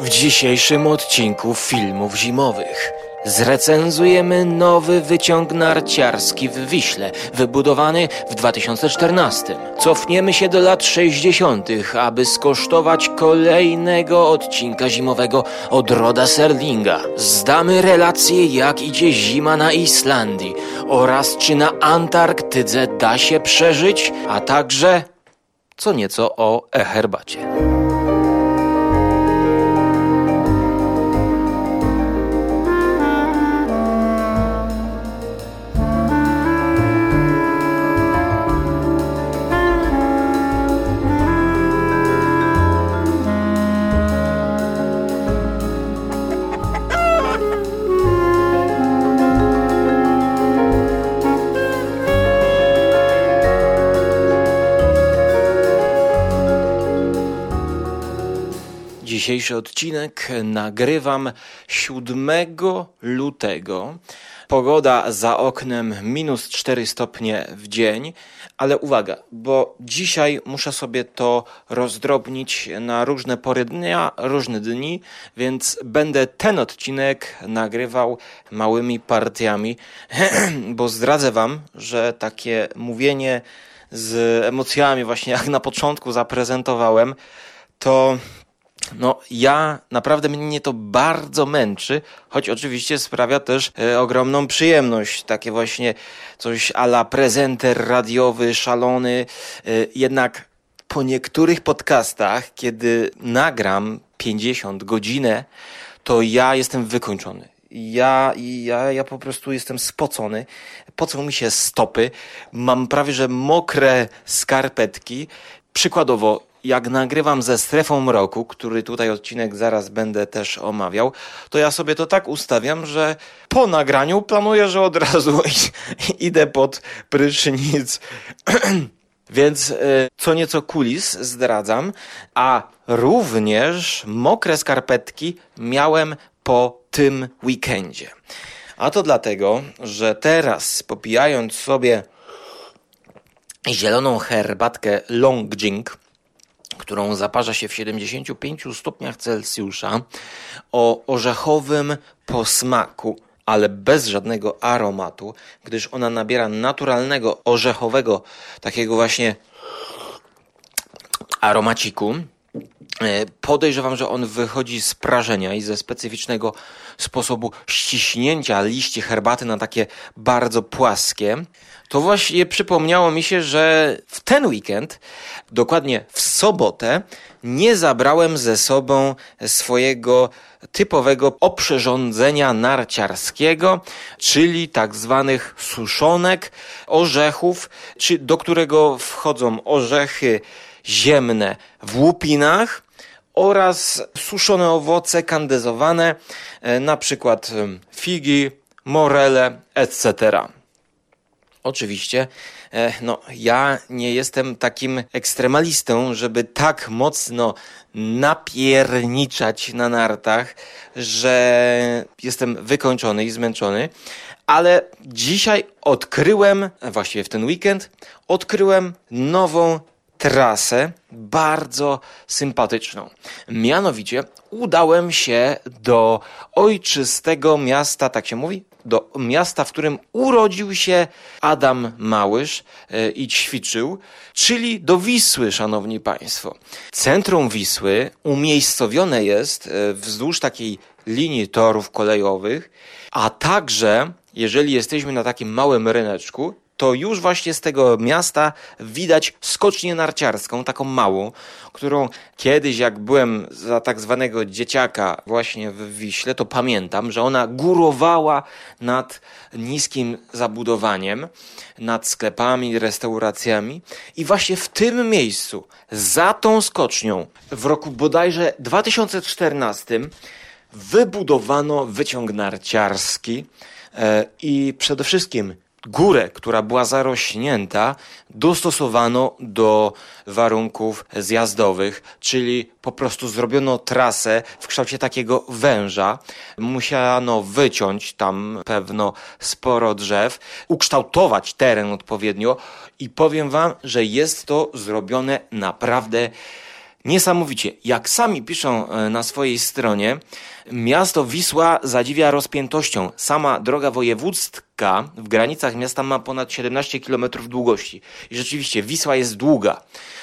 W dzisiejszym odcinku filmów zimowych zrecenzujemy nowy wyciąg narciarski w Wiśle, wybudowany w 2014. Cofniemy się do lat 60., aby skosztować kolejnego odcinka zimowego od Roda Serlinga. Zdamy relację, jak idzie zima na Islandii oraz czy na Antarktydze da się przeżyć, a także co nieco o e-herbacie. Dzisiejszy odcinek nagrywam 7 lutego. Pogoda za oknem minus 4 stopnie w dzień, ale uwaga, bo dzisiaj muszę sobie to rozdrobnić na różne pory dnia, różne dni, więc będę ten odcinek nagrywał małymi partiami, bo zdradzę Wam, że takie mówienie z emocjami, właśnie jak na początku zaprezentowałem, to no, ja naprawdę mnie to bardzo męczy, choć oczywiście sprawia też e, ogromną przyjemność. Takie właśnie coś ala prezenter radiowy, szalony. E, jednak po niektórych podcastach, kiedy nagram 50 godzinę, to ja jestem wykończony. Ja, ja, ja po prostu jestem spocony. Pocą mi się stopy. Mam prawie że mokre skarpetki. Przykładowo, jak nagrywam ze strefą mroku, który tutaj odcinek zaraz będę też omawiał, to ja sobie to tak ustawiam, że po nagraniu planuję, że od razu idę pod prysznic. Więc y, co nieco kulis zdradzam, a również mokre skarpetki miałem po tym weekendzie. A to dlatego, że teraz popijając sobie zieloną herbatkę Long Jing, którą zaparza się w 75 stopniach Celsjusza, o orzechowym posmaku, ale bez żadnego aromatu, gdyż ona nabiera naturalnego, orzechowego, takiego właśnie aromaciku. E, podejrzewam, że on wychodzi z prażenia i ze specyficznego sposobu ściśnięcia liści herbaty na takie bardzo płaskie to właśnie przypomniało mi się, że w ten weekend, dokładnie w sobotę, nie zabrałem ze sobą swojego typowego oprzyrządzenia narciarskiego, czyli tak zwanych suszonek, orzechów, czy do którego wchodzą orzechy ziemne w łupinach, oraz suszone owoce kandyzowane, e, na przykład figi, morele, etc. Oczywiście, e, no, ja nie jestem takim ekstremalistą, żeby tak mocno napierniczać na nartach, że jestem wykończony i zmęczony, ale dzisiaj odkryłem, właściwie w ten weekend, odkryłem nową trasę bardzo sympatyczną. Mianowicie udałem się do ojczystego miasta, tak się mówi? Do miasta, w którym urodził się Adam Małysz e, i ćwiczył, czyli do Wisły, szanowni państwo. Centrum Wisły umiejscowione jest e, wzdłuż takiej linii torów kolejowych, a także jeżeli jesteśmy na takim małym ryneczku, to już właśnie z tego miasta widać skocznię narciarską, taką małą, którą kiedyś, jak byłem za tak zwanego dzieciaka właśnie w Wiśle, to pamiętam, że ona górowała nad niskim zabudowaniem, nad sklepami, restauracjami. I właśnie w tym miejscu, za tą skocznią, w roku bodajże 2014 wybudowano wyciąg narciarski e, i przede wszystkim górę, która była zarośnięta, dostosowano do warunków zjazdowych, czyli po prostu zrobiono trasę w kształcie takiego węża. Musiano wyciąć tam pewno sporo drzew, ukształtować teren odpowiednio i powiem wam, że jest to zrobione naprawdę Niesamowicie. Jak sami piszą e, na swojej stronie, miasto Wisła zadziwia rozpiętością. Sama droga wojewódzka w granicach miasta ma ponad 17 km długości. I rzeczywiście Wisła jest długa.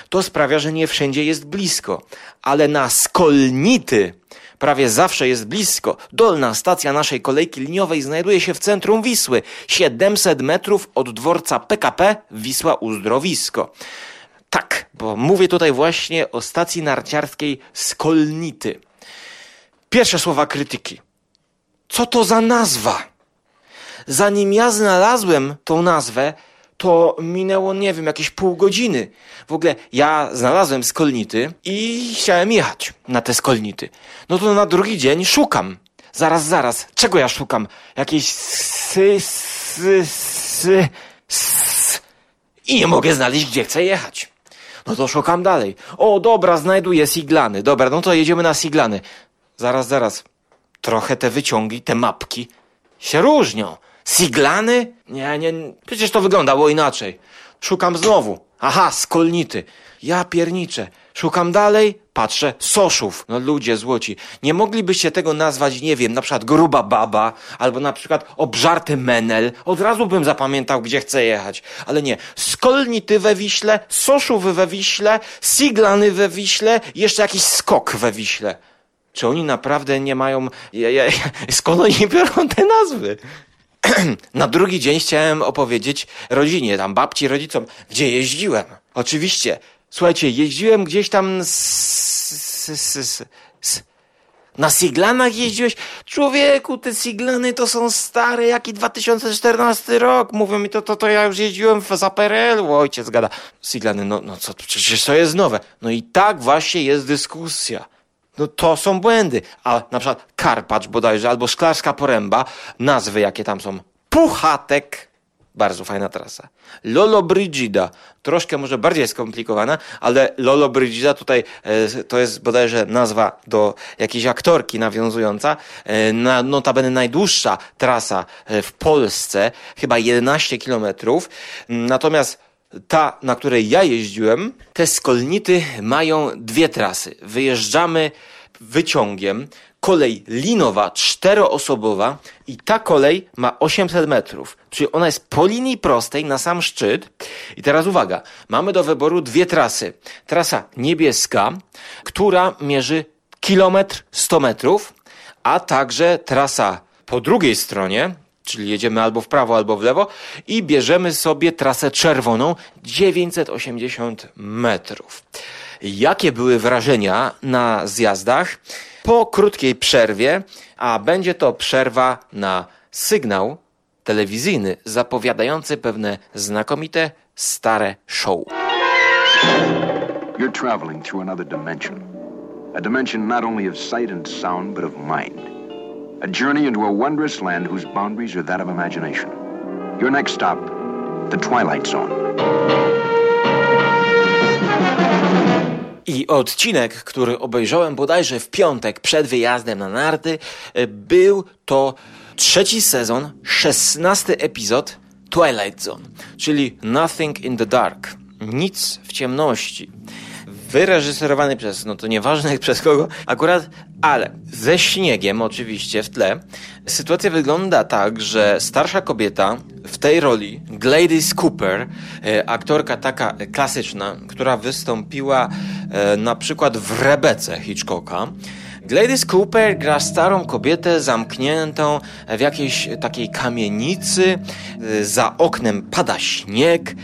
To sprawia, że nie wszędzie jest blisko. Ale na Skolnity prawie zawsze jest blisko. Dolna stacja naszej kolejki liniowej znajduje się w centrum Wisły. 700 metrów od dworca PKP Wisła Uzdrowisko. Bo mówię tutaj właśnie o stacji narciarskiej Skolnity. Pierwsze słowa krytyki. Co to za nazwa? Zanim ja znalazłem tą nazwę, to minęło, nie wiem, jakieś pół godziny. W ogóle ja znalazłem skolnity i chciałem jechać na te skolnity. No to na drugi dzień szukam. Zaraz, zaraz. Czego ja szukam? Jakieś sy, sy, sy, sy. I nie mogę znaleźć, gdzie chcę jechać. No to szukam dalej. O, dobra, znajduję Siglany. Dobra, no to jedziemy na Siglany. Zaraz, zaraz. Trochę te wyciągi, te mapki się różnią. Siglany? Nie, nie, przecież to wyglądało inaczej. Szukam znowu. Aha, skolnity. Ja pierniczę. Szukam dalej, patrzę, Soszów. No ludzie złoci. Nie moglibyście tego nazwać, nie wiem, na przykład gruba baba, albo na przykład obżarty menel. Od razu bym zapamiętał, gdzie chcę jechać. Ale nie. Skolnity we Wiśle, Soszów we Wiśle, Siglany we Wiśle, jeszcze jakiś skok we Wiśle. Czy oni naprawdę nie mają... Ja, ja, skąd oni biorą te nazwy? na drugi dzień chciałem opowiedzieć rodzinie, tam babci, rodzicom, gdzie jeździłem. Oczywiście, słuchajcie, jeździłem gdzieś tam z, z, z, na Siglanach jeździłeś? Człowieku, te Siglany to są stare, jaki 2014 rok. Mówią mi to, to, to ja już jeździłem w Zaperelu. Ojciec gada. Siglany, no, no co, przecież to jest nowe. No i tak właśnie jest dyskusja. No to są błędy. A na przykład Karpacz bodajże, albo Szklarska Poręba, nazwy jakie tam są. Puchatek. Bardzo fajna trasa. Lolo Brigida, troszkę może bardziej skomplikowana, ale Lolo Brigida tutaj e, to jest bodajże nazwa do jakiejś aktorki nawiązująca. E, na, notabene najdłuższa trasa e, w Polsce, chyba 11 kilometrów. Natomiast ta, na której ja jeździłem, te skolnity mają dwie trasy. Wyjeżdżamy wyciągiem, kolej linowa, czteroosobowa i ta kolej ma 800 metrów, czyli ona jest po linii prostej na sam szczyt. I teraz uwaga, mamy do wyboru dwie trasy. Trasa niebieska, która mierzy kilometr 100 metrów, a także trasa po drugiej stronie, czyli jedziemy albo w prawo, albo w lewo i bierzemy sobie trasę czerwoną 980 metrów. Jakie były wrażenia na zjazdach? Po krótkiej przerwie, a będzie to przerwa na sygnał telewizyjny zapowiadający pewne znakomite stare show. You're traveling through another dimension. A dimension not only of sight and sound, but of mind. A journey into a wondrous land whose boundaries are that of imagination. Your next stop, the Twilight Zone. I odcinek, który obejrzałem bodajże w piątek przed wyjazdem na narty, e, był to trzeci sezon, szesnasty epizod Twilight Zone, czyli Nothing in the Dark. Nic w ciemności wyreżyserowany przez, no to nieważne przez kogo, akurat, ale ze śniegiem oczywiście w tle. Sytuacja wygląda tak, że starsza kobieta w tej roli, Gladys Cooper, e, aktorka taka klasyczna, która wystąpiła e, na przykład w Rebece Hitchcocka, Gladys Cooper gra starą kobietę zamkniętą w jakiejś takiej kamienicy, e, za oknem pada śnieg,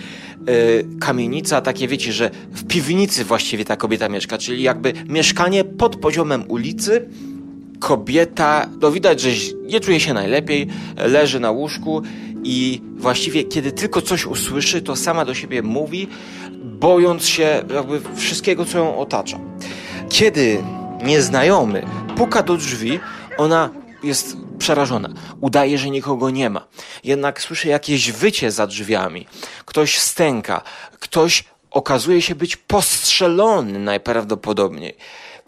kamienica, takie wiecie, że w piwnicy właściwie ta kobieta mieszka, czyli jakby mieszkanie pod poziomem ulicy. Kobieta, no widać, że nie czuje się najlepiej, leży na łóżku i właściwie kiedy tylko coś usłyszy, to sama do siebie mówi, bojąc się jakby wszystkiego, co ją otacza. Kiedy nieznajomy puka do drzwi, ona jest przerażona. Udaje, że nikogo nie ma. Jednak słyszy jakieś wycie za drzwiami. Ktoś stęka, ktoś okazuje się być postrzelony najprawdopodobniej.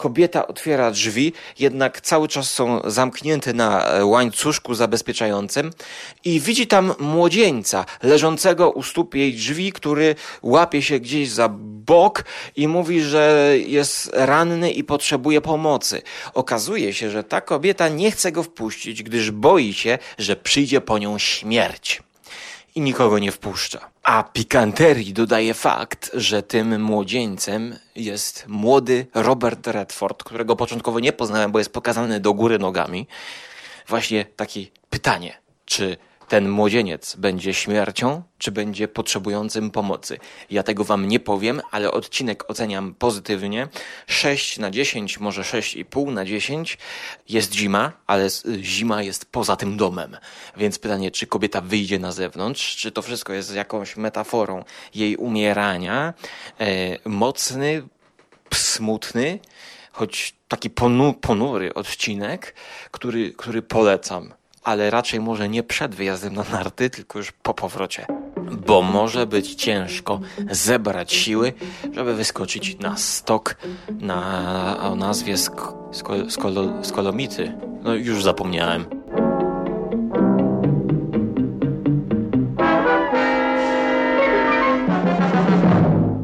Kobieta otwiera drzwi, jednak cały czas są zamknięte na łańcuszku zabezpieczającym i widzi tam młodzieńca leżącego u stóp jej drzwi, który łapie się gdzieś za bok i mówi, że jest ranny i potrzebuje pomocy. Okazuje się, że ta kobieta nie chce go wpuścić, gdyż boi się, że przyjdzie po nią śmierć i nikogo nie wpuszcza. A pikanterii dodaje fakt, że tym młodzieńcem jest młody Robert Redford, którego początkowo nie poznałem, bo jest pokazany do góry nogami. Właśnie takie pytanie, czy ten młodzieniec będzie śmiercią, czy będzie potrzebującym pomocy. Ja tego wam nie powiem, ale odcinek oceniam pozytywnie. 6 na 10, może 6,5 na 10. Jest zima, ale zima jest poza tym domem. Więc pytanie, czy kobieta wyjdzie na zewnątrz, czy to wszystko jest jakąś metaforą jej umierania. E, mocny, smutny, choć taki ponu, ponury odcinek, który, który polecam ale raczej może nie przed wyjazdem na narty, tylko już po powrocie. Bo może być ciężko zebrać siły, żeby wyskoczyć na stok na, o nazwie sk sko skolo skolomity. No już zapomniałem.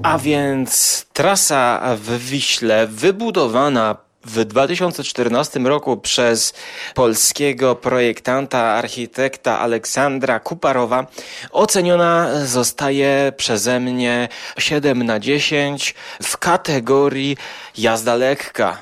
A więc trasa w Wiśle wybudowana w 2014 roku przez polskiego projektanta, architekta Aleksandra Kuparowa oceniona zostaje przeze mnie 7 na 10 w kategorii jazda lekka.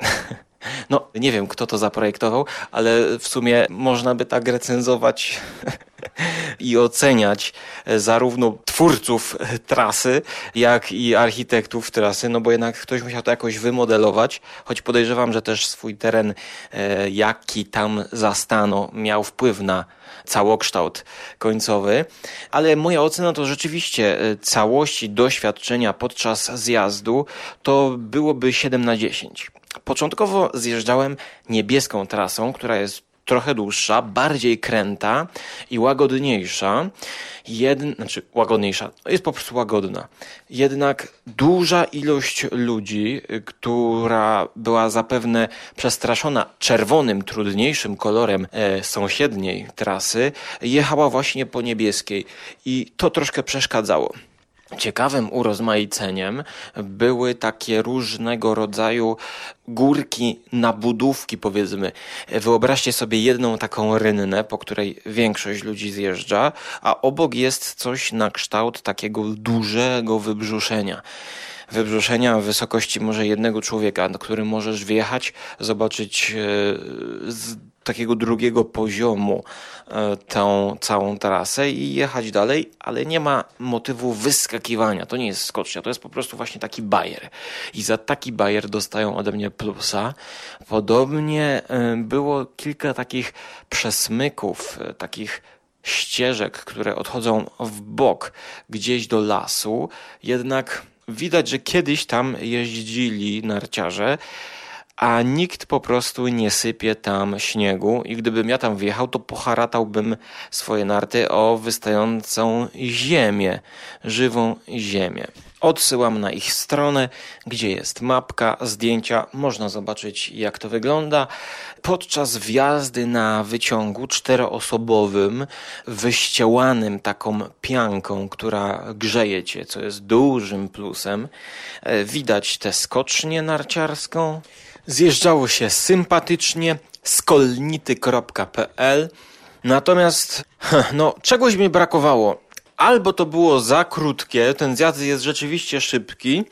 No, nie wiem, kto to zaprojektował, ale w sumie można by tak recenzować i oceniać zarówno twórców trasy, jak i architektów trasy, no bo jednak ktoś musiał to jakoś wymodelować, choć podejrzewam, że też swój teren, e, jaki tam zastano, miał wpływ na całokształt końcowy, ale moja ocena to rzeczywiście e, całości doświadczenia podczas zjazdu to byłoby 7 na 10. Początkowo zjeżdżałem niebieską trasą, która jest trochę dłuższa, bardziej kręta i łagodniejsza. Jedn, znaczy łagodniejsza, jest po prostu łagodna. Jednak duża ilość ludzi, która była zapewne przestraszona czerwonym, trudniejszym kolorem e, sąsiedniej trasy, jechała właśnie po niebieskiej i to troszkę przeszkadzało. Ciekawym urozmaiceniem były takie różnego rodzaju górki na budówki, powiedzmy. Wyobraźcie sobie jedną taką rynnę, po której większość ludzi zjeżdża, a obok jest coś na kształt takiego dużego wybrzuszenia wybrzuszenia w wysokości może jednego człowieka, na którym możesz wjechać, zobaczyć e, z takiego drugiego poziomu e, tą całą trasę i jechać dalej, ale nie ma motywu wyskakiwania. To nie jest skocznia, to jest po prostu właśnie taki bajer. I za taki bajer dostają ode mnie plusa. Podobnie e, było kilka takich przesmyków, takich ścieżek, które odchodzą w bok, gdzieś do lasu, jednak widać, że kiedyś tam jeździli narciarze, a nikt po prostu nie sypie tam śniegu i gdybym ja tam wjechał, to poharatałbym swoje narty o wystającą ziemię, żywą ziemię. Odsyłam na ich stronę, gdzie jest mapka, zdjęcia, można zobaczyć jak to wygląda. Podczas wjazdy na wyciągu czteroosobowym, wyściełanym taką pianką, która grzeje cię, co jest dużym plusem, e, widać tę skocznię narciarską. Zjeżdżało się sympatycznie, skolnity.pl Natomiast, no, czegoś mi brakowało albo to było za krótkie, ten zjazd jest rzeczywiście szybki,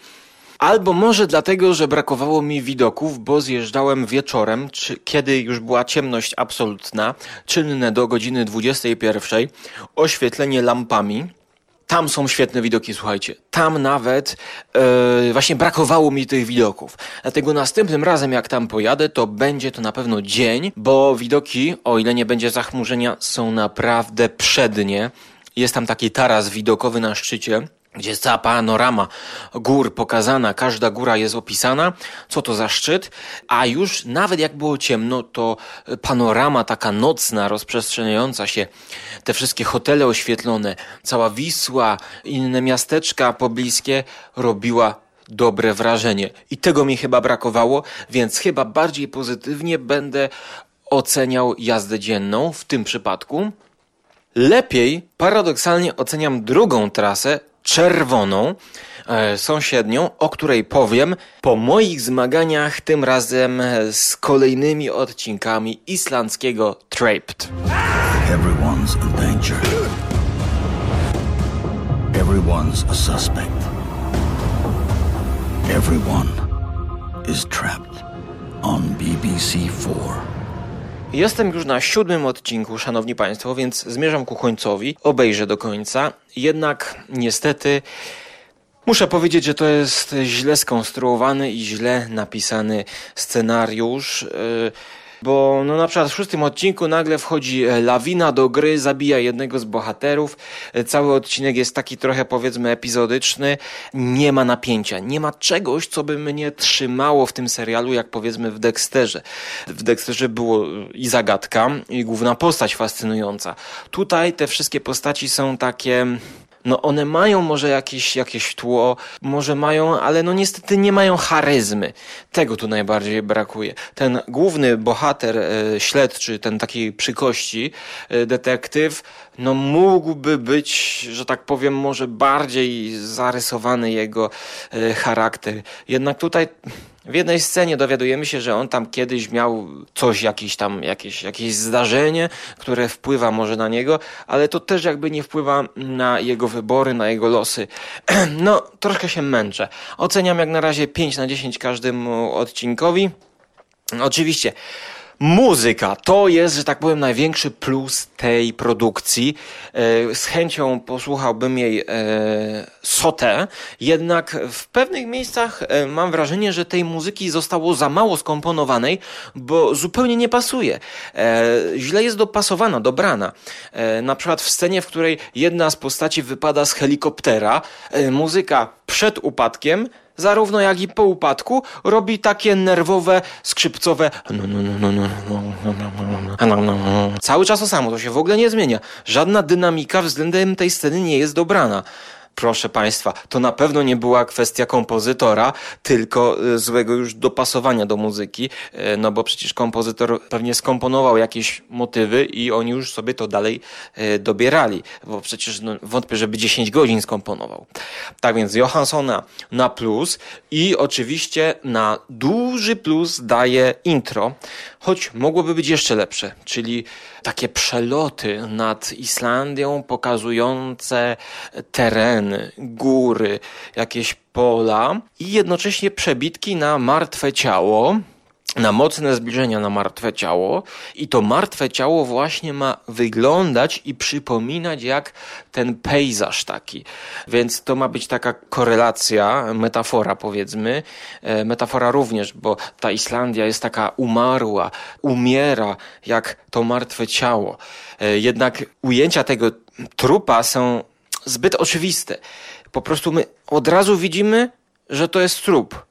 albo może dlatego, że brakowało mi widoków, bo zjeżdżałem wieczorem, czy, kiedy już była ciemność absolutna, czynne do godziny 21, oświetlenie lampami. Tam są świetne widoki, słuchajcie. Tam nawet yy, właśnie brakowało mi tych widoków. Dlatego następnym razem, jak tam pojadę, to będzie to na pewno dzień, bo widoki, o ile nie będzie zachmurzenia, są naprawdę przednie. Jest tam taki taras widokowy na szczycie. Gdzie jest cała panorama gór pokazana, każda góra jest opisana, co to za szczyt, a już nawet jak było ciemno, to panorama taka nocna, rozprzestrzeniająca się, te wszystkie hotele oświetlone, cała Wisła, inne miasteczka pobliskie robiła dobre wrażenie. I tego mi chyba brakowało, więc chyba bardziej pozytywnie będę oceniał jazdę dzienną w tym przypadku. Lepiej, paradoksalnie oceniam drugą trasę, czerwoną, e, sąsiednią, o której powiem po moich zmaganiach, tym razem z kolejnymi odcinkami islandzkiego Trapped. Everyone's in danger. Everyone's a suspect. Everyone is trapped on BBC 4. Jestem już na siódmym odcinku, szanowni państwo, więc zmierzam ku końcowi. Obejrzę do końca. Jednak niestety muszę powiedzieć, że to jest źle skonstruowany i źle napisany scenariusz. Yy, bo no na przykład w szóstym odcinku nagle wchodzi e, lawina do gry, zabija jednego z bohaterów. E, cały odcinek jest taki trochę powiedzmy epizodyczny. Nie ma napięcia, nie ma czegoś, co by mnie trzymało w tym serialu, jak powiedzmy w Dexterze. W Dexterze było i zagadka, i główna postać fascynująca. Tutaj te wszystkie postaci są takie no one mają może jakieś, jakieś tło, może mają, ale no niestety nie mają charyzmy. Tego tu najbardziej brakuje. Ten główny bohater e, śledczy, ten taki przykości e, detektyw, no mógłby być, że tak powiem, może bardziej zarysowany jego e, charakter. Jednak tutaj w jednej scenie dowiadujemy się, że on tam kiedyś miał coś, jakieś tam, jakieś, jakieś zdarzenie, które wpływa może na niego, ale to też jakby nie wpływa na jego wybory, na jego losy. No, troszkę się męczę. Oceniam jak na razie 5 na 10 każdemu odcinkowi. Oczywiście Muzyka to jest, że tak powiem, największy plus tej produkcji. E, z chęcią posłuchałbym jej e, sotę, jednak w pewnych miejscach e, mam wrażenie, że tej muzyki zostało za mało skomponowanej, bo zupełnie nie pasuje. Źle jest dopasowana, dobrana. Na przykład w scenie, w której jedna z postaci wypada z helikoptera, muzyka przed upadkiem zarówno jak i po upadku, robi takie nerwowe, skrzypcowe cały czas to samo, to się w ogóle nie zmienia. Żadna dynamika względem tej sceny nie jest dobrana. Proszę Państwa, to na pewno nie była kwestia kompozytora, tylko e, złego już dopasowania do muzyki, e, no bo przecież kompozytor pewnie skomponował jakieś motywy i oni już sobie to dalej e, dobierali, bo przecież no, wątpię, żeby 10 godzin skomponował. Tak więc Johanssona na plus i oczywiście na duży plus daje intro, choć mogłoby być jeszcze lepsze, czyli takie przeloty nad Islandią pokazujące góry, jakieś pola i jednocześnie przebitki na martwe ciało, na mocne zbliżenia na martwe ciało i to martwe ciało właśnie ma wyglądać i przypominać jak ten pejzaż taki. Więc to ma być taka korelacja, metafora powiedzmy, e, metafora również, bo ta Islandia jest taka umarła, umiera jak to martwe ciało. E, jednak ujęcia tego trupa są zbyt oczywiste. Po prostu my od razu widzimy, że to jest trup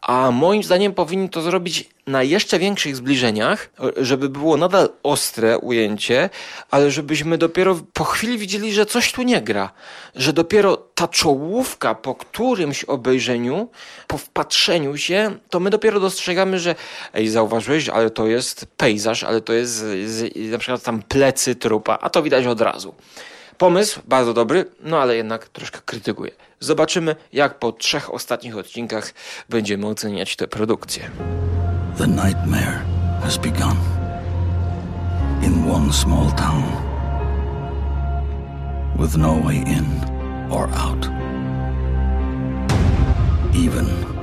a moim zdaniem powinni to zrobić na jeszcze większych zbliżeniach, żeby było nadal ostre ujęcie, ale żebyśmy dopiero po chwili widzieli, że coś tu nie gra. Że dopiero ta czołówka po którymś obejrzeniu, po wpatrzeniu się, to my dopiero dostrzegamy, że ej, zauważyłeś, ale to jest pejzaż, ale to jest z, na przykład tam plecy trupa, a to widać od razu. Pomysł bardzo dobry, no ale jednak troszkę krytykuję. Zobaczymy, jak po trzech ostatnich odcinkach będziemy oceniać tę produkcję. The nightmare has begun in one small town with no way in or out. Even.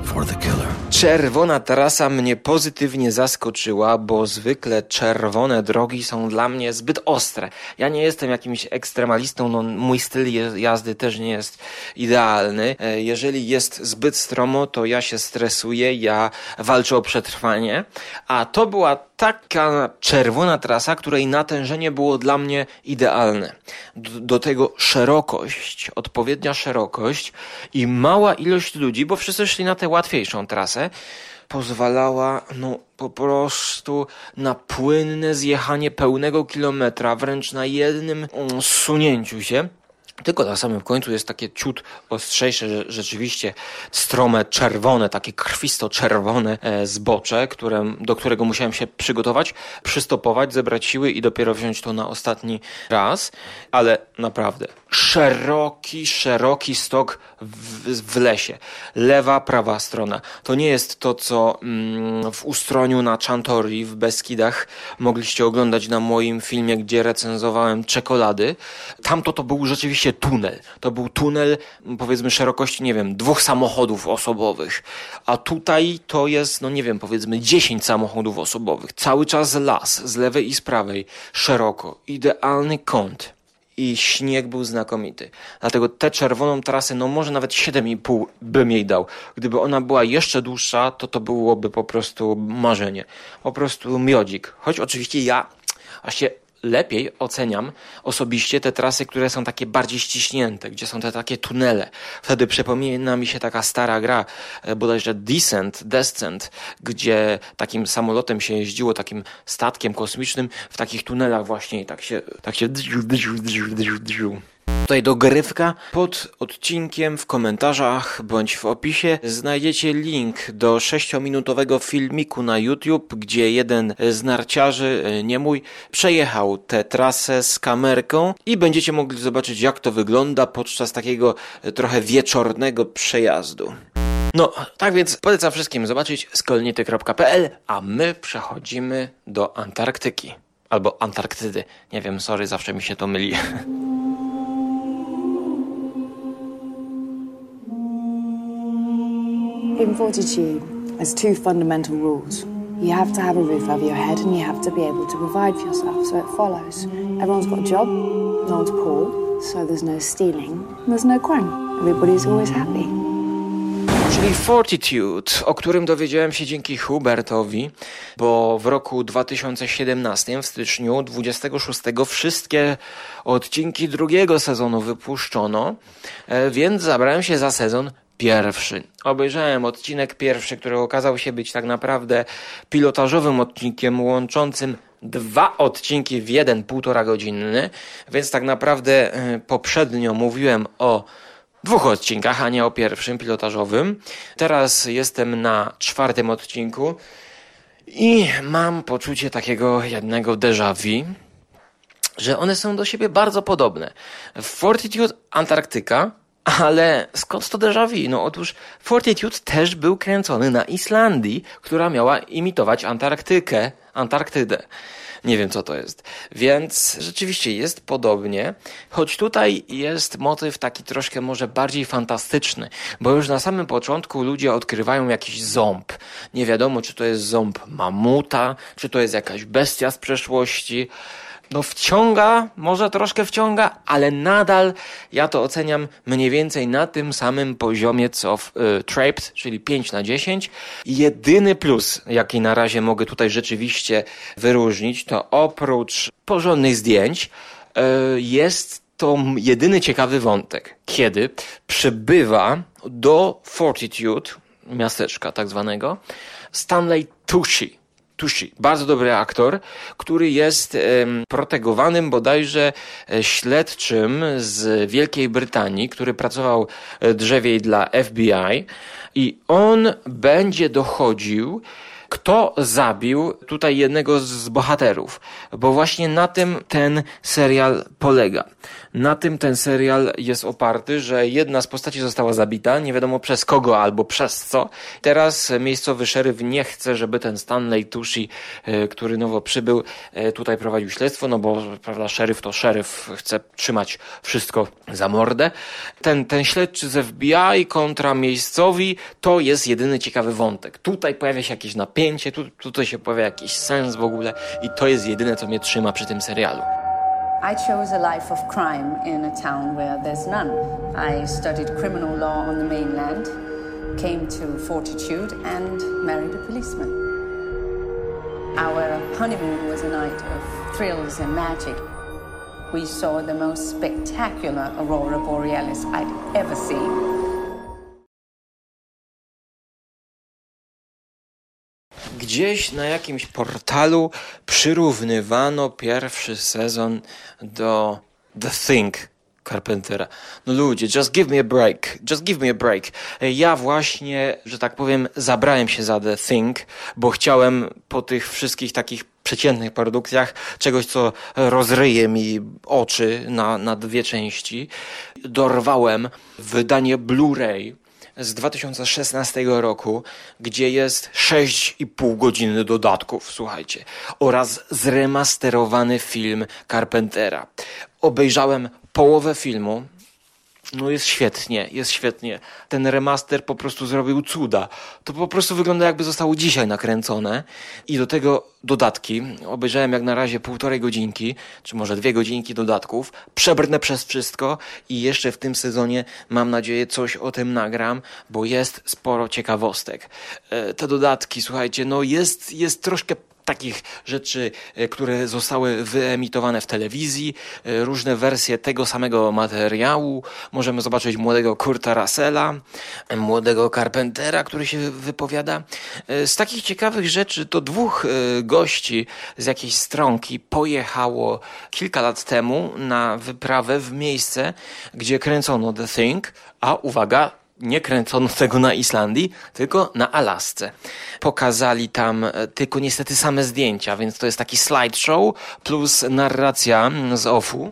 Czerwona trasa mnie pozytywnie zaskoczyła, bo zwykle czerwone drogi są dla mnie zbyt ostre. Ja nie jestem jakimś ekstremalistą, no mój styl jazdy też nie jest idealny. E, jeżeli jest zbyt stromo, to ja się stresuję, ja walczę o przetrwanie, a to była taka czerwona trasa, której natężenie było dla mnie idealne. Do, do, tego szerokość, odpowiednia szerokość i mała ilość ludzi, bo wszyscy szli na tę łatwiejszą trasę, pozwalała no, po prostu na płynne zjechanie pełnego kilometra, wręcz na jednym mm, sunięciu się. Tylko na samym końcu jest takie ciut ostrzejsze, rzeczywiście strome, czerwone, takie krwisto-czerwone e, zbocze, które, do którego musiałem się przygotować, przystopować, zebrać siły i dopiero wziąć to na ostatni raz. Ale naprawdę szeroki, szeroki stok w, w lesie. Lewa, prawa strona. To nie jest to, co mm, w Ustroniu na Chantori w Beskidach mogliście oglądać na moim filmie, gdzie recenzowałem czekolady. Tamto to był rzeczywiście tunel. To był tunel, powiedzmy, szerokości, nie wiem, dwóch samochodów osobowych. A tutaj to jest, no nie wiem, powiedzmy, dziesięć samochodów osobowych. Cały czas las, z lewej i z prawej, szeroko. Idealny kąt i śnieg był znakomity. Dlatego tę czerwoną trasę, no może nawet 7,5 bym jej dał. Gdyby ona była jeszcze dłuższa, to to byłoby po prostu marzenie. Po prostu miodzik. Choć oczywiście ja właśnie lepiej oceniam osobiście te trasy, które są takie bardziej ściśnięte, gdzie są te takie tunele. Wtedy przypomina mi się taka stara gra, e, bodajże Descent, Descent, gdzie takim samolotem się jeździło, takim statkiem kosmicznym w takich tunelach właśnie i tak się, tak się Tutaj dogrywka. Pod odcinkiem w komentarzach bądź w opisie znajdziecie link do 6-minutowego filmiku na YouTube, gdzie jeden z narciarzy, e, nie mój, przejechał tę trasę z kamerką i będziecie mogli zobaczyć jak to wygląda podczas takiego e, trochę wieczornego przejazdu. No, tak więc polecam wszystkim zobaczyć skolnity.pl, a my przechodzimy do Antarktyki. Albo Antarktydy. Nie wiem, sorry, zawsze mi się to myli. In Fortitude, there's two fundamental rules. You have to have a roof over your head and you have to be able to provide for yourself. So it follows. Everyone's got a job, no one's poor, so there's no stealing, there's no crime. Everybody's always happy. Czyli Fortitude, o którym dowiedziałem się dzięki Hubertowi, bo w roku 2017, w styczniu 26, wszystkie odcinki drugiego sezonu wypuszczono, e, więc zabrałem się za sezon pierwszy. Obejrzałem odcinek pierwszy, który okazał się być tak naprawdę pilotażowym odcinkiem łączącym dwa odcinki w jeden półtora godzinny, więc tak naprawdę e, poprzednio mówiłem o dwóch odcinkach, a nie o pierwszym pilotażowym. Teraz jestem na czwartym odcinku i mam poczucie takiego jednego déjà vu, że one są do siebie bardzo podobne. Fortitude Antarktyka ale skąd to déjà vu? No otóż Fortitude też był kręcony na Islandii, która miała imitować Antarktykę, Antarktydę. Nie wiem co to jest. Więc rzeczywiście jest podobnie, choć tutaj jest motyw taki troszkę może bardziej fantastyczny, bo już na samym początku ludzie odkrywają jakiś ząb. Nie wiadomo, czy to jest ząb mamuta, czy to jest jakaś bestia z przeszłości no wciąga, może troszkę wciąga, ale nadal ja to oceniam mniej więcej na tym samym poziomie co w y, Trapped, czyli 5 na 10. Jedyny plus, jaki na razie mogę tutaj rzeczywiście wyróżnić, to oprócz porządnych zdjęć y, jest to jedyny ciekawy wątek, kiedy przybywa do Fortitude, miasteczka tak zwanego, Stanley Tucci Tushi, bardzo dobry aktor, który jest protegowanym bodajże e, śledczym z Wielkiej Brytanii, który pracował e, drzewiej dla FBI i on będzie dochodził kto zabił tutaj jednego z bohaterów, bo właśnie na tym ten serial polega. Na tym ten serial jest oparty, że jedna z postaci została zabita, nie wiadomo przez kogo albo przez co. Teraz miejscowy szeryf nie chce, żeby ten Stanley Tushi, e, który nowo przybył, e, tutaj prowadził śledztwo, no bo prawda, szeryf to szeryf, chce trzymać wszystko za mordę. Ten, ten śledczy z FBI kontra miejscowi to jest jedyny ciekawy wątek. Tutaj pojawia się jakieś napięcie, tu, tutaj się pojawia jakiś sens w ogóle i to jest jedyne, co mnie trzyma przy tym serialu. I chose a life of crime in a town where there's none. I studied criminal law on the mainland, came to Fortitude and married a policeman. Our honeymoon was a night of thrills and magic. We saw the most spectacular aurora borealis I'd ever seen. Gdzieś na jakimś portalu przyrównywano pierwszy sezon do The Thing Carpentera. No ludzie, just give me a break, just give me a break. Ja właśnie, że tak powiem, zabrałem się za The Thing, bo chciałem po tych wszystkich takich przeciętnych produkcjach czegoś, co rozryje mi oczy na, na dwie części. Dorwałem wydanie Blu-ray z 2016 roku, gdzie jest 6,5 godziny dodatków, słuchajcie, oraz zremasterowany film Carpentera. Obejrzałem połowę filmu, no jest świetnie, jest świetnie. Ten remaster po prostu zrobił cuda. To po prostu wygląda jakby zostało dzisiaj nakręcone. I do tego dodatki. Obejrzałem jak na razie półtorej godzinki, czy może dwie godzinki dodatków. Przebrnę przez wszystko i jeszcze w tym sezonie mam nadzieję coś o tym nagram, bo jest sporo ciekawostek. E, te dodatki, słuchajcie, no jest, jest troszkę takich rzeczy, e, które zostały wyemitowane w telewizji, e, różne wersje tego samego materiału. Możemy zobaczyć młodego Kurta Russella, młodego Carpentera, który się wypowiada. E, z takich ciekawych rzeczy to dwóch gości z jakiejś stronki pojechało kilka lat temu na wyprawę w miejsce, gdzie kręcono The Thing, a uwaga, nie kręcono tego na Islandii, tylko na Alasce. Pokazali tam e, tylko niestety same zdjęcia, więc to jest taki slideshow plus narracja z OFU.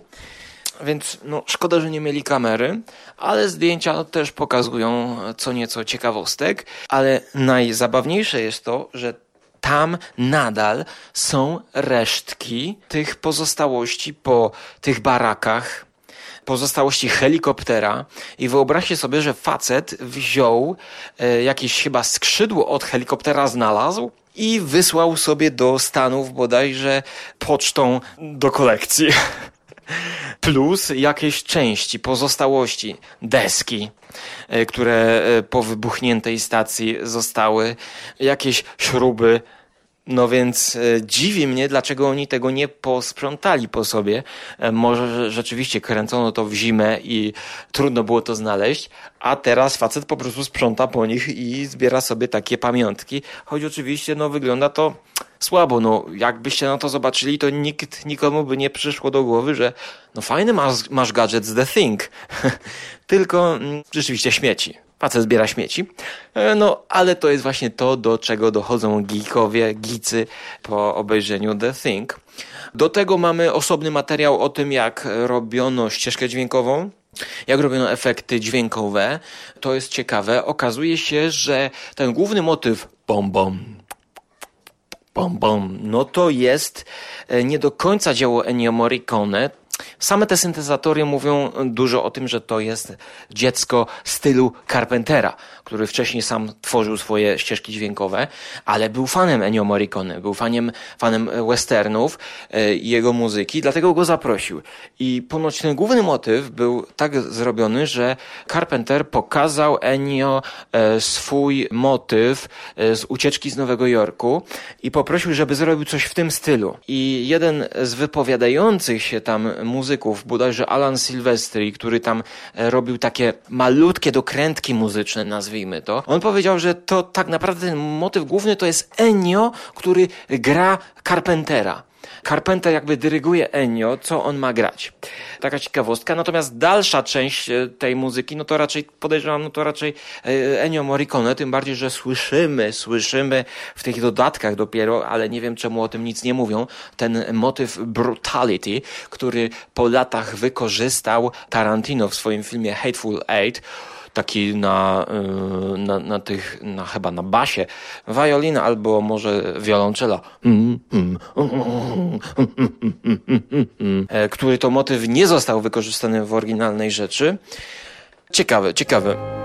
Więc no, szkoda, że nie mieli kamery, ale zdjęcia też pokazują co nieco ciekawostek. Ale najzabawniejsze jest to, że tam nadal są resztki tych pozostałości po tych barakach, pozostałości helikoptera i wyobraźcie sobie, że facet wziął e, jakieś chyba skrzydło od helikoptera znalazł i wysłał sobie do Stanów bodajże pocztą do kolekcji. Plus jakieś części, pozostałości, deski, e, które e, po wybuchniętej stacji zostały, jakieś śruby, no więc e, dziwi mnie, dlaczego oni tego nie posprzątali po sobie. E, może rzeczywiście kręcono to w zimę i trudno było to znaleźć, a teraz facet po prostu sprząta po nich i zbiera sobie takie pamiątki. Choć oczywiście no, wygląda to słabo. No, jakbyście na to zobaczyli, to nikt nikomu by nie przyszło do głowy, że no fajny masz, masz gadżet z The Thing. Tylko mm, rzeczywiście śmieci. Facet zbiera śmieci. E, no, ale to jest właśnie to, do czego dochodzą geekowie, geecy po obejrzeniu The Thing. Do tego mamy osobny materiał o tym, jak robiono ścieżkę dźwiękową, jak robiono efekty dźwiękowe. To jest ciekawe. Okazuje się, że ten główny motyw bom bom bom bom, no to jest e, nie do końca dzieło Ennio Morricone. Same te syntezatory mówią dużo o tym, że to jest dziecko stylu Carpentera, który wcześniej sam tworzył swoje ścieżki dźwiękowe, ale był fanem Ennio Morricone, był fanem, fanem westernów e, i jego muzyki, dlatego go zaprosił. I ponoć ten główny motyw był tak zrobiony, że Carpenter pokazał Ennio e, swój motyw e, z ucieczki z Nowego Jorku i poprosił, żeby zrobił coś w tym stylu. I jeden z wypowiadających się tam muzyków, bodajże Alan Silvestri, który tam robił takie malutkie dokrętki muzyczne, nazwijmy to. On powiedział, że to tak naprawdę ten motyw główny to jest Ennio, który gra Carpentera. Carpenter jakby dyryguje Ennio, co on ma grać. Taka ciekawostka. Natomiast dalsza część e, tej muzyki, no to raczej podejrzewam, no to raczej e, Ennio Morricone, tym bardziej, że słyszymy, słyszymy w tych dodatkach dopiero, ale nie wiem czemu o tym nic nie mówią, ten motyw brutality, który po latach wykorzystał Tarantino w swoim filmie Hateful Eight taki na, y, na, na tych, na, chyba na basie, wiolina albo może wiolonczela, który to motyw nie został wykorzystany w oryginalnej rzeczy. Ciekawe, ciekawe.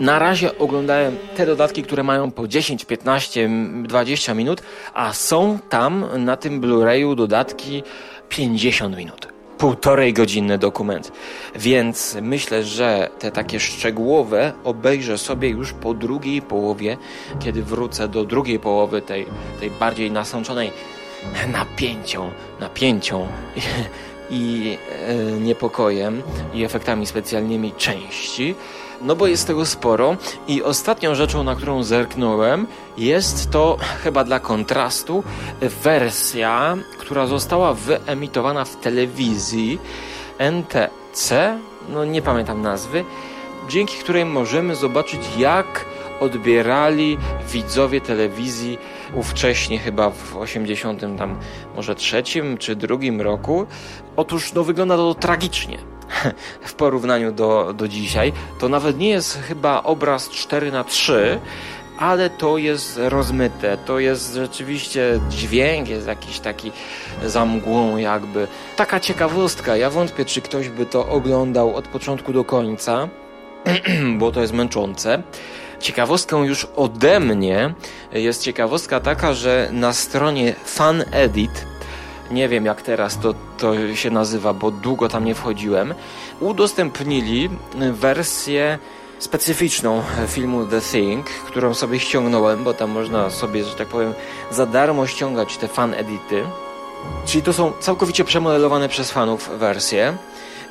Na razie oglądałem te dodatki, które mają po 10, 15, 20 minut, a są tam na tym Blu-rayu dodatki 50 minut. półtorej godzinny dokument. Więc myślę, że te takie szczegółowe obejrzę sobie już po drugiej połowie, kiedy wrócę do drugiej połowy tej, tej bardziej nasączonej napięcią, napięcią i e, niepokojem i efektami specjalnymi części. No bo jest tego sporo. I ostatnią rzeczą, na którą zerknąłem, jest to chyba dla kontrastu wersja, która została wyemitowana w telewizji NTC, no nie pamiętam nazwy, dzięki której możemy zobaczyć jak odbierali widzowie telewizji ówcześnie chyba w 80 tam może trzecim czy drugim roku. Otóż no wygląda to tragicznie w porównaniu do, do dzisiaj. To nawet nie jest chyba obraz 4 na 3 ale to jest rozmyte, to jest rzeczywiście dźwięk, jest jakiś taki za mgłą jakby. Taka ciekawostka, ja wątpię, czy ktoś by to oglądał od początku do końca, bo to jest męczące. Ciekawostką już ode mnie jest ciekawostka taka, że na stronie Fan Edit, nie wiem jak teraz to, to się nazywa, bo długo tam nie wchodziłem, udostępnili wersję specyficzną filmu The Thing, którą sobie ściągnąłem, bo tam można sobie, że tak powiem, za darmo ściągać te fan edity. Czyli to są całkowicie przemodelowane przez fanów wersje.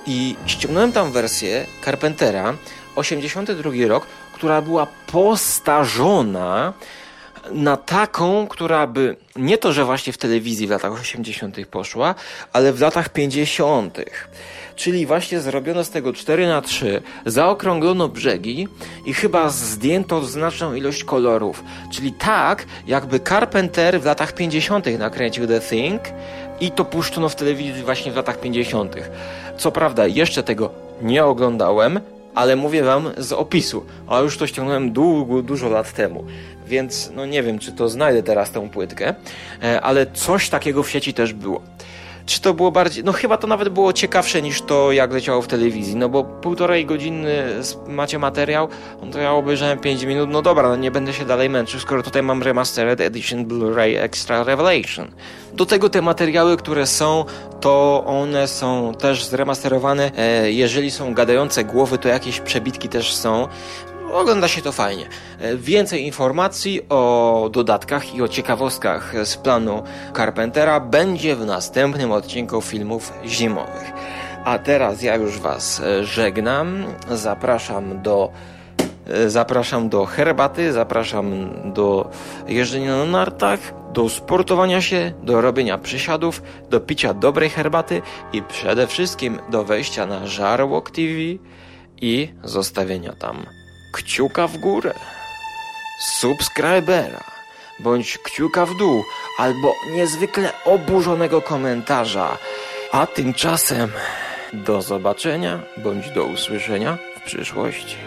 I ściągnąłem tam wersję Carpentera, 82 rok, która była postarzona na taką, która by nie to, że właśnie w telewizji w latach 80. poszła, ale w latach 50. Czyli właśnie zrobiono z tego 4 na 3 zaokrąglono brzegi i chyba zdjęto znaczną ilość kolorów. Czyli tak, jakby Carpenter w latach 50. nakręcił The Thing i to puszczono w telewizji właśnie w latach 50. Co prawda, jeszcze tego nie oglądałem, ale mówię wam z opisu, a już to ściągnąłem długo, dużo lat temu, więc no nie wiem, czy to znajdę teraz tę płytkę, e, ale coś takiego w sieci też było. Czy to było bardziej, no chyba to nawet było ciekawsze niż to, jak leciało w telewizji, no bo półtorej godziny macie materiał, no to ja obejrzałem 5 minut, no dobra, no nie będę się dalej męczył, skoro tutaj mam Remastered Edition Blu-ray Extra Revelation. Do tego te materiały, które są, to one są też zremasterowane. E, jeżeli są gadające głowy, to jakieś przebitki też są. Ogląda się to fajnie. E, więcej informacji o dodatkach i o ciekawostkach z planu Carpentera będzie w następnym odcinku filmów zimowych. A teraz ja już Was e, żegnam. Zapraszam do zapraszam do herbaty, zapraszam do jeżdżenia na nartach, do sportowania się, do robienia przysiadów, do picia dobrej herbaty i przede wszystkim do wejścia na Żarłok TV i zostawienia tam kciuka w górę, subskrybera, bądź kciuka w dół, albo niezwykle oburzonego komentarza. A tymczasem do zobaczenia bądź do usłyszenia w przyszłości.